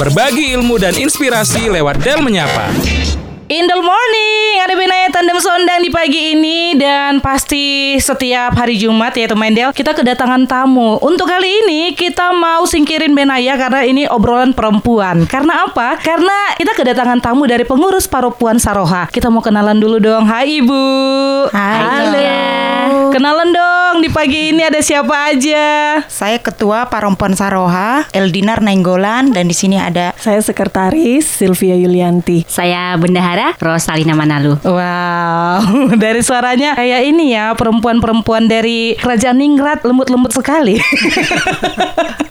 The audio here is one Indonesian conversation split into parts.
Berbagi ilmu dan inspirasi lewat Del Menyapa. In the morning, ada Benaya Tandem Sondang di pagi ini dan pasti setiap hari Jumat yaitu Mendel kita kedatangan tamu. Untuk kali ini kita mau singkirin Benaya karena ini obrolan perempuan. Karena apa? Karena kita kedatangan tamu dari pengurus Paropuan Saroha. Kita mau kenalan dulu dong. Hai Ibu. Hai, Halo. Kenalan dong di pagi ini ada siapa aja? Saya Ketua Parompon Saroha, Eldinar Nainggolan, dan di sini ada Saya sekretaris Sylvia Yulianti. Saya Bendahara Rosalina Manalu. Wow, dari suaranya kayak ini ya perempuan-perempuan dari kerajaan Ningrat lembut-lembut sekali.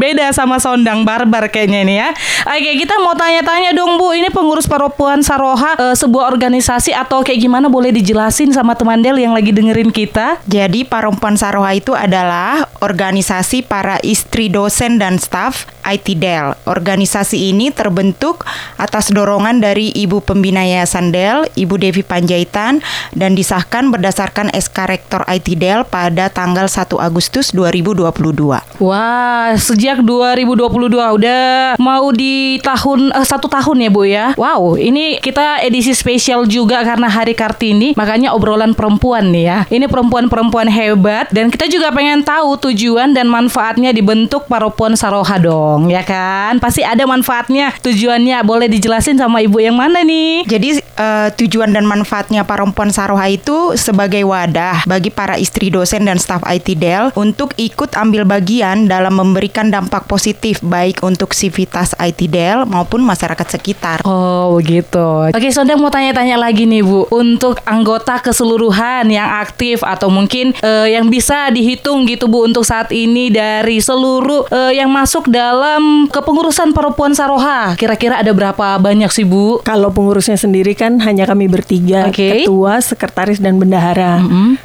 Beda sama Sondang Barbar kayaknya ini ya. Oke, kita mau tanya-tanya dong Bu, ini pengurus perempuan Saroha eh, sebuah organisasi atau kayak gimana boleh dijelasin sama teman Del yang lagi dengerin kita? Jadi Parompon Saroha itu adalah organisasi para istri dosen dan staf IT Del. Organisasi ini terbentuk atas dorongan dari Ibu Pembina Yayasan Del, Ibu Devi Panjaitan, dan disahkan berdasarkan SK Rektor IT Del pada tanggal 1 Agustus 2022. Wah, sejak 2022 udah mau di tahun eh, satu tahun ya Bu ya. Wow, ini kita edisi spesial juga karena Hari Kartini, makanya obrolan perempuan nih ya. Ini perempuan-perempuan hebat dan kita juga pengen tahu tujuan dan manfaatnya dibentuk Paropuan Saroha dong, ya kan? Pasti ada manfaatnya, tujuannya. Boleh dijelasin sama Ibu yang mana nih? Jadi eh, tujuan dan manfaatnya Parompon Saroha itu sebagai wadah bagi para istri dosen dan staf IT Del untuk ikut ambil bagian dalam memberikan dampak positif baik untuk sivitas IT Del maupun masyarakat sekitar. Oh begitu. Oke, Sondang mau tanya-tanya lagi nih Bu. Untuk anggota keseluruhan yang aktif atau mungkin eh, yang bisa dihitung gitu Bu untuk saat ini dari seluruh eh, yang masuk dalam kepengurusan perempuan Saroha. Kira-kira ada berapa banyak sih Bu? Kalau pengurusnya sendiri kan hanya kami bertiga, Oke. ketua, sekretaris dan bendahara.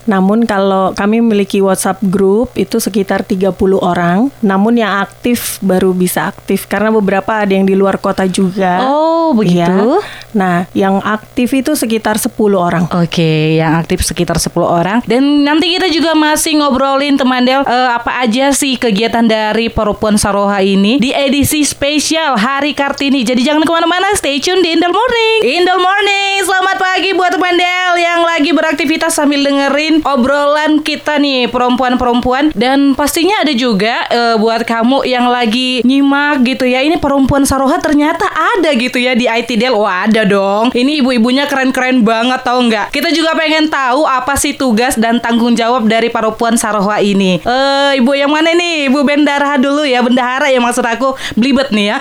Namun kalau kami memiliki WhatsApp group itu sekitar 30 orang. Namun yang aktif baru bisa aktif karena beberapa ada yang di luar kota juga. Oh, begitu. Iya. Nah, yang aktif itu sekitar 10 orang. Oke, yang aktif sekitar 10 orang. Dan nanti kita juga masih ngobrolin teman Del eh, apa aja sih kegiatan dari Perempuan Saroha ini di edisi spesial Hari Kartini. Jadi jangan ke mana-mana, stay tune di Indel Morning. Indel Morning, selamat pagi buat teman Del yang lagi beraktivitas sambil dengerin obrolan kita nih perempuan-perempuan. Dan pastinya ada juga eh, buat kamu yang lagi nyimak gitu ya. Ini Perempuan Saroha ternyata ada gitu ya di IT Del. Wah ada dong. Ini ibu-ibunya keren-keren banget tau nggak? Kita juga pengen tahu apa sih tugas dan tanggung jawab dari Paropuan Saroha ini. Eh, ibu yang mana nih? Ibu Bendahara dulu ya, Bendahara ya maksud aku belibet nih ya.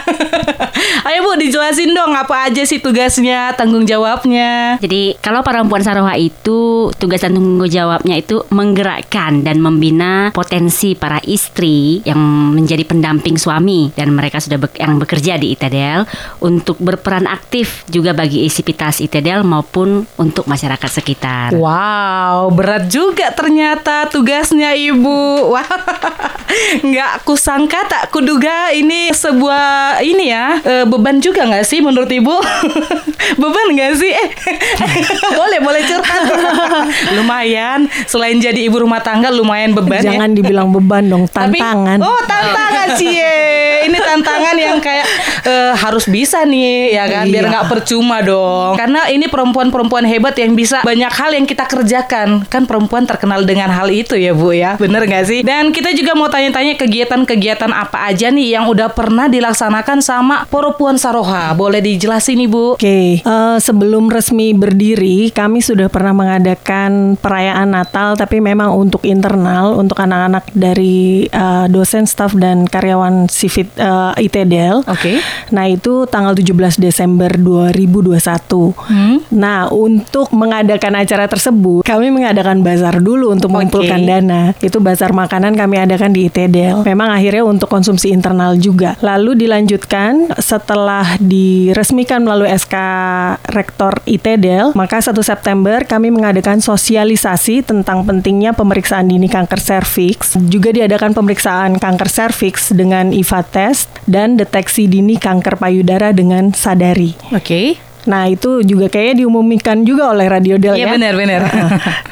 Ayo Bu, dijelasin dong apa aja sih tugasnya, tanggung jawabnya. Jadi kalau perempuan Saroha itu tugas dan tanggung jawabnya itu menggerakkan dan membina potensi para istri yang menjadi pendamping suami dan mereka sudah bek- yang bekerja di ITDL untuk berperan aktif juga bagi isipitas ITDL maupun untuk masyarakat sekitar. Wow, berat juga ternyata tugasnya ibu. Wah, nggak kusangka tak kuduga ini sebuah ini ya eh, beban juga nggak sih menurut ibu? beban nggak sih? Eh, boleh boleh curhat. lumayan, selain jadi ibu rumah tangga lumayan beban ya. Jangan dibilang beban dong, Tapi- tantangan. oh tantangan cie. Ini tantangan yang kayak eh, harus bisa nih ya kan biar Iya. nggak percuma dong. Karena ini perempuan-perempuan hebat yang bisa banyak hal yang kita kerjakan. Kan perempuan terkenal dengan hal itu ya Bu ya. Bener nggak sih? Dan kita juga mau tanya-tanya kegiatan-kegiatan apa aja nih yang udah pernah dilaksanakan sama perempuan Saroha. Boleh dijelasin Ibu? Oke, eh, sebelum resmi berdiri, kami sudah pernah mengadakan perayaan Natal, tapi memang untuk internal, untuk anak-anak dari eh, dosen, staf dan karyawan Sivit eh, ITDL. Oke. Nah itu tanggal 17 Desember 2021. Hmm? Nah untuk mengadakan acara tersebut, kami mengadakan bazar dulu untuk Oke. mengumpulkan dana. Itu bazar makanan kami adakan di ITDL. Memang akhirnya untuk konsumsi internal juga. Lalu dilanjutkan setelah diresmikan melalui SK Rektor ITDL, maka 1 September kami mengadakan sosialisasi tentang pentingnya pemeriksaan dini kanker serviks. Juga diadakan pemeriksaan kanker serviks dengan IVA test dan deteksi dini kanker payudara dengan sadari. Oke. Nah, itu juga kayaknya diumumkan juga oleh Radio Del Iya ya. benar benar.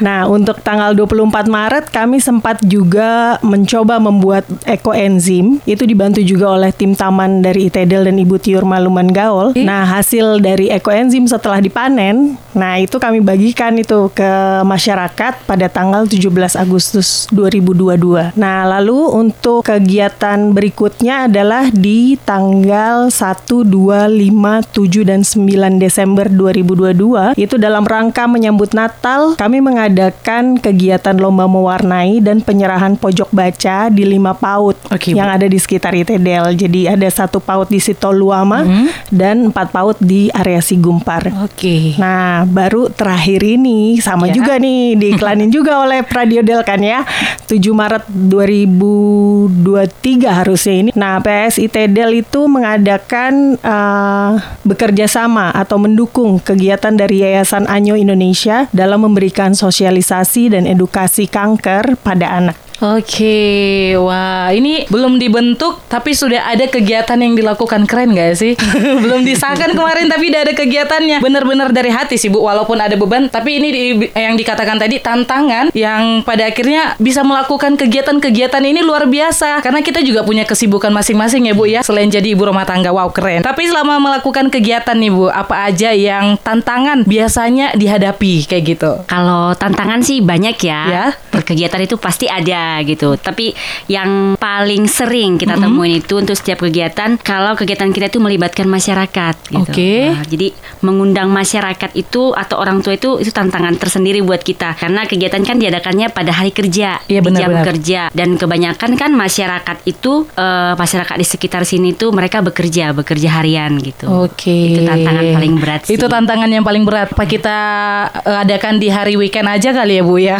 Nah, untuk tanggal 24 Maret kami sempat juga mencoba membuat ekoenzim. Itu dibantu juga oleh tim taman dari ITEDEL dan Ibu Tiur Maluman Gaul. Nah, hasil dari ekoenzim setelah dipanen, nah itu kami bagikan itu ke masyarakat pada tanggal 17 Agustus 2022. Nah, lalu untuk kegiatan berikutnya adalah di tanggal 1, 2, 5, 7 dan 9 Desember 2022. Itu dalam rangka menyambut Natal, kami mengadakan kegiatan lomba mewarnai dan penyerahan pojok baca di lima PAUD Oke, Bu. yang ada di sekitar ITEDEL. Jadi ada satu PAUD di Sitoluama dan empat PAUD di area Sigumpar. Oke. Nah, baru terakhir ini sama Ya. juga nih diiklanin juga oleh Pradiodel kan ya. 7 Maret 2023 harusnya ini. Nah, PSI Tedel itu mengadakan eh, bekerja sama atau mendukung kegiatan dari Yayasan Anyo Indonesia dalam memberikan sosialisasi dan edukasi kanker pada anak. Oke, wah ini belum dibentuk tapi sudah ada kegiatan yang dilakukan keren gak sih? belum disahkan kemarin tapi udah ada kegiatannya. Bener-bener dari hati sih bu, walaupun ada beban tapi ini di- yang dikatakan tadi tantangan yang pada akhirnya bisa melakukan kegiatan-kegiatan ini luar biasa karena kita juga punya kesibukan masing-masing ya bu ya selain jadi ibu rumah tangga, wow keren. Tapi selama melakukan kegiatan nih bu, apa aja yang tantangan biasanya dihadapi kayak gitu? Kalau tantangan sih banyak ya. Ya. Kegiatan itu pasti ada gitu. Tapi yang paling sering kita Mm-hmm. temuin itu untuk setiap kegiatan kalau kegiatan kita itu melibatkan masyarakat gitu. Oke. Nah, jadi mengundang masyarakat itu atau orang tua itu itu tantangan tersendiri buat kita karena kegiatan kan diadakannya pada hari kerja, di jam benar-benar. kerja dan kebanyakan kan masyarakat itu eh, masyarakat di sekitar sini tuh mereka bekerja, bekerja harian gitu. Oke. Itu tantangan paling berat sih. Itu tantangan yang paling berat. Apa kita eh, adakan di hari weekend aja kali ya Bu ya?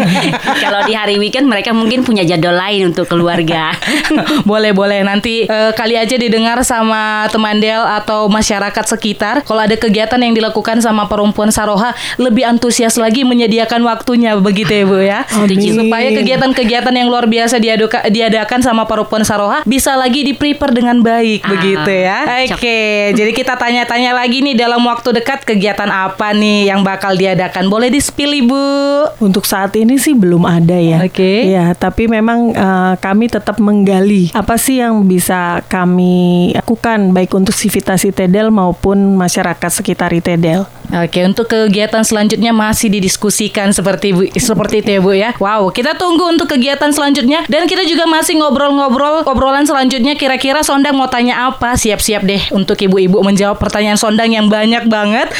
Kalau di hari weekend mereka mungkin punya jadwal lain untuk keluarga. boleh boleh nanti eh, kali aja didengar sama teman Del atau masyarakat sekitar. Kalau ada kegiatan yang dilakukan sama perempuan Saroha lebih antusias lagi menyediakan waktunya begitu ya Bu ya. Amin. Supaya kegiatan-kegiatan yang luar biasa diaduka- diadakan sama perempuan Saroha bisa lagi di prepare dengan baik Ah, begitu ya. Oke, jadi kita tanya-tanya lagi nih dalam waktu dekat kegiatan apa nih yang bakal diadakan? Boleh di-spill Ibu? Untuk saat ini sih belum ada ya. Oke. Ya, tapi memang eh, kami tetap menggali apa sih yang bisa kami lakukan baik untuk Civitas Itedel maupun masyarakat sekitar Itedel. Oke, untuk kegiatan selanjutnya masih didiskusikan seperti Bu, seperti itu ya Bu ya. Wow, kita tunggu untuk kegiatan selanjutnya dan kita juga masih ngobrol-ngobrol obrolan selanjutnya kira-kira Sondang mau tanya apa? Siap-siap deh untuk ibu-ibu menjawab pertanyaan Sondang yang banyak banget.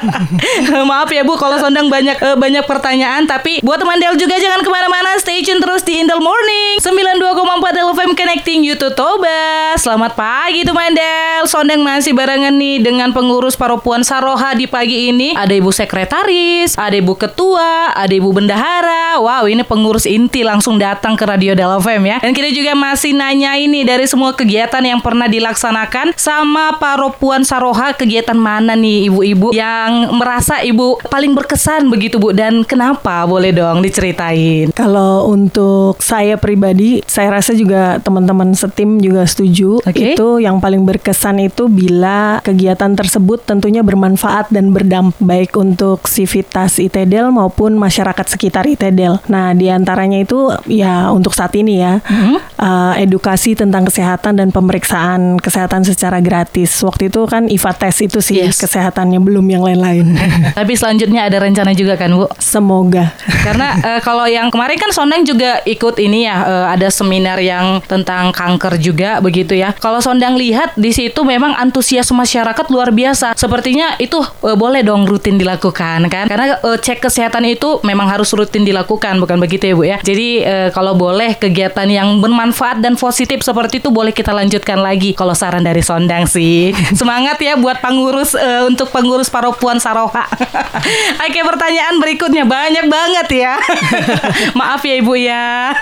Maaf ya Bu kalau Sondang banyak eh, banyak pertanyaan tapi buat teman Del juga jangan ke mana-mana stay tune terus di Indel Morning 92,4 Del FM Connecting You to Toba. Selamat pagi teman Del. Sondang masih barengan nih dengan pengurus Paropuan Saroha di pagi ini. Ada Ibu Sekretaris, ada Ibu Ketua, ada Ibu Bendahara. Wow, ini pengurus inti langsung datang ke Radio Del FM ya. Dan kita juga masih nanya ini dari semua kegiatan yang pernah dilaksanakan sama Paropuan Saroha kegiatan mana nih ibu-ibu yang merasa ibu paling berkesan begitu Bu dan kenapa boleh dong diceritain. Kalau untuk saya pribadi, saya rasa juga teman-teman setim juga setuju. Oke. Itu yang paling berkesan itu bila kegiatan tersebut tentunya bermanfaat dan berdampak baik untuk Civitas Itedel maupun masyarakat sekitar Itedel. Nah, di antaranya itu ya untuk saat ini ya eh, edukasi tentang kesehatan dan pemeriksaan kesehatan secara gratis. Waktu itu kan IVA tes itu sih Yes. kesehatannya belum yang lain-lain. Tapi selanjutnya ada rencana juga kan Bu? Semoga. Karena eh, kalau yang kemarin kan Sondang juga ikut ini ya eh, ada seminar yang tentang kanker juga begitu ya. Kalau Sondang lihat di situ memang antusias masyarakat luar biasa. Sepertinya itu eh, boleh dong rutin dilakukan kan? Karena eh, cek kesehatan itu memang harus rutin dilakukan bukan begitu ya Bu ya. Jadi eh, kalau boleh kegiatan yang bermanfaat dan positif seperti itu boleh kita lanjutkan lagi kalau saran dari Sondang sih. Semangat ya buat pengurus eh, untuk pengurus Paropuan Saroha. Oke, pertanyaan berikutnya banyak banget ya. Maaf ya Ibu ya.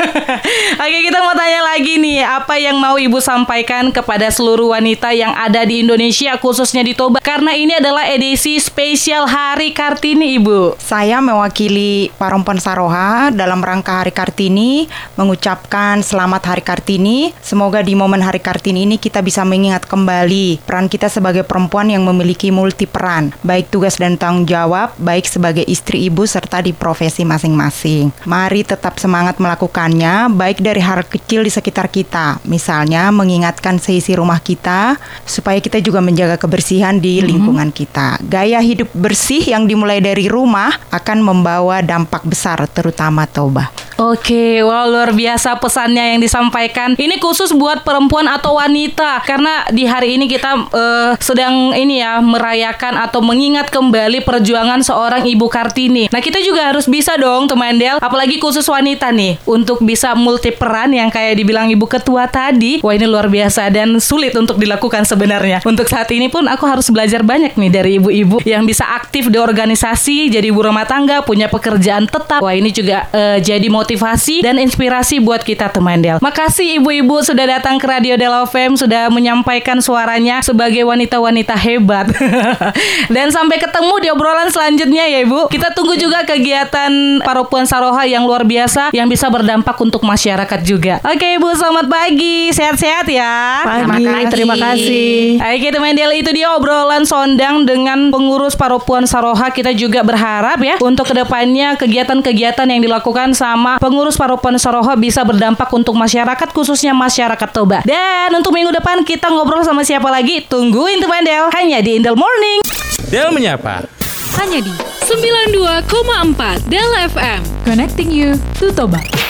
Oke, kita mau tanya lagi nih, apa yang mau Ibu sampaikan kepada seluruh wanita yang ada di Indonesia khususnya di Toba karena ini adalah edisi edisi spesial Hari Kartini, Ibu. Saya mewakili Perempuan Saroha dalam rangka Hari Kartini mengucapkan selamat Hari Kartini. Semoga di momen Hari Kartini ini kita bisa mengingat kembali peran kita sebagai perempuan yang memiliki multi peran, baik tugas dan tanggung jawab, baik sebagai istri ibu serta di profesi masing-masing. Mari tetap semangat melakukannya, baik dari hal kecil di sekitar kita, misalnya mengingatkan seisi rumah kita supaya kita juga menjaga kebersihan di lingkungan kita. Gaya hidup bersih yang dimulai dari rumah akan membawa dampak besar terutama toba. Oke, wow luar biasa pesannya yang disampaikan. Ini khusus buat perempuan atau wanita karena di hari ini kita eh, sedang ini ya merayakan atau mengingat kembali perjuangan seorang Ibu Kartini. Nah, kita juga harus bisa dong teman Del, apalagi khusus wanita nih untuk bisa multi peran yang kayak dibilang Ibu Ketua tadi. Wah, ini luar biasa dan sulit untuk dilakukan sebenarnya. Untuk saat ini pun aku harus belajar banyak nih dari ibu-ibu yang bisa aktif di organisasi, jadi ibu rumah tangga, punya pekerjaan tetap. Wah, ini juga eh, jadi motivasi dan inspirasi buat kita teman Del. Makasih ibu-ibu sudah datang ke Radio Del FM, sudah menyampaikan suaranya sebagai wanita-wanita hebat. dan sampai ketemu di obrolan selanjutnya ya Ibu. Kita tunggu juga kegiatan Paropuan Saroha yang luar biasa yang bisa berdampak untuk masyarakat juga. Oke Ibu, selamat pagi. Sehat-sehat ya. Pagi, kasih. terima kasih. Oke teman Del itu dia obrolan sondang dengan pengurus Paropuan Saroha kita juga berharap ya untuk ke depannya kegiatan-kegiatan yang dilakukan sama pengurus Paropuan Saroha bisa berdampak untuk masyarakat khususnya masyarakat Toba. Dan untuk minggu depan kita ngobrol sama siapa lagi? Tungguin teman Del hanya di Indel Morning. Del menyapa. Hanya di 92,4 Del FM. Connecting you to Toba.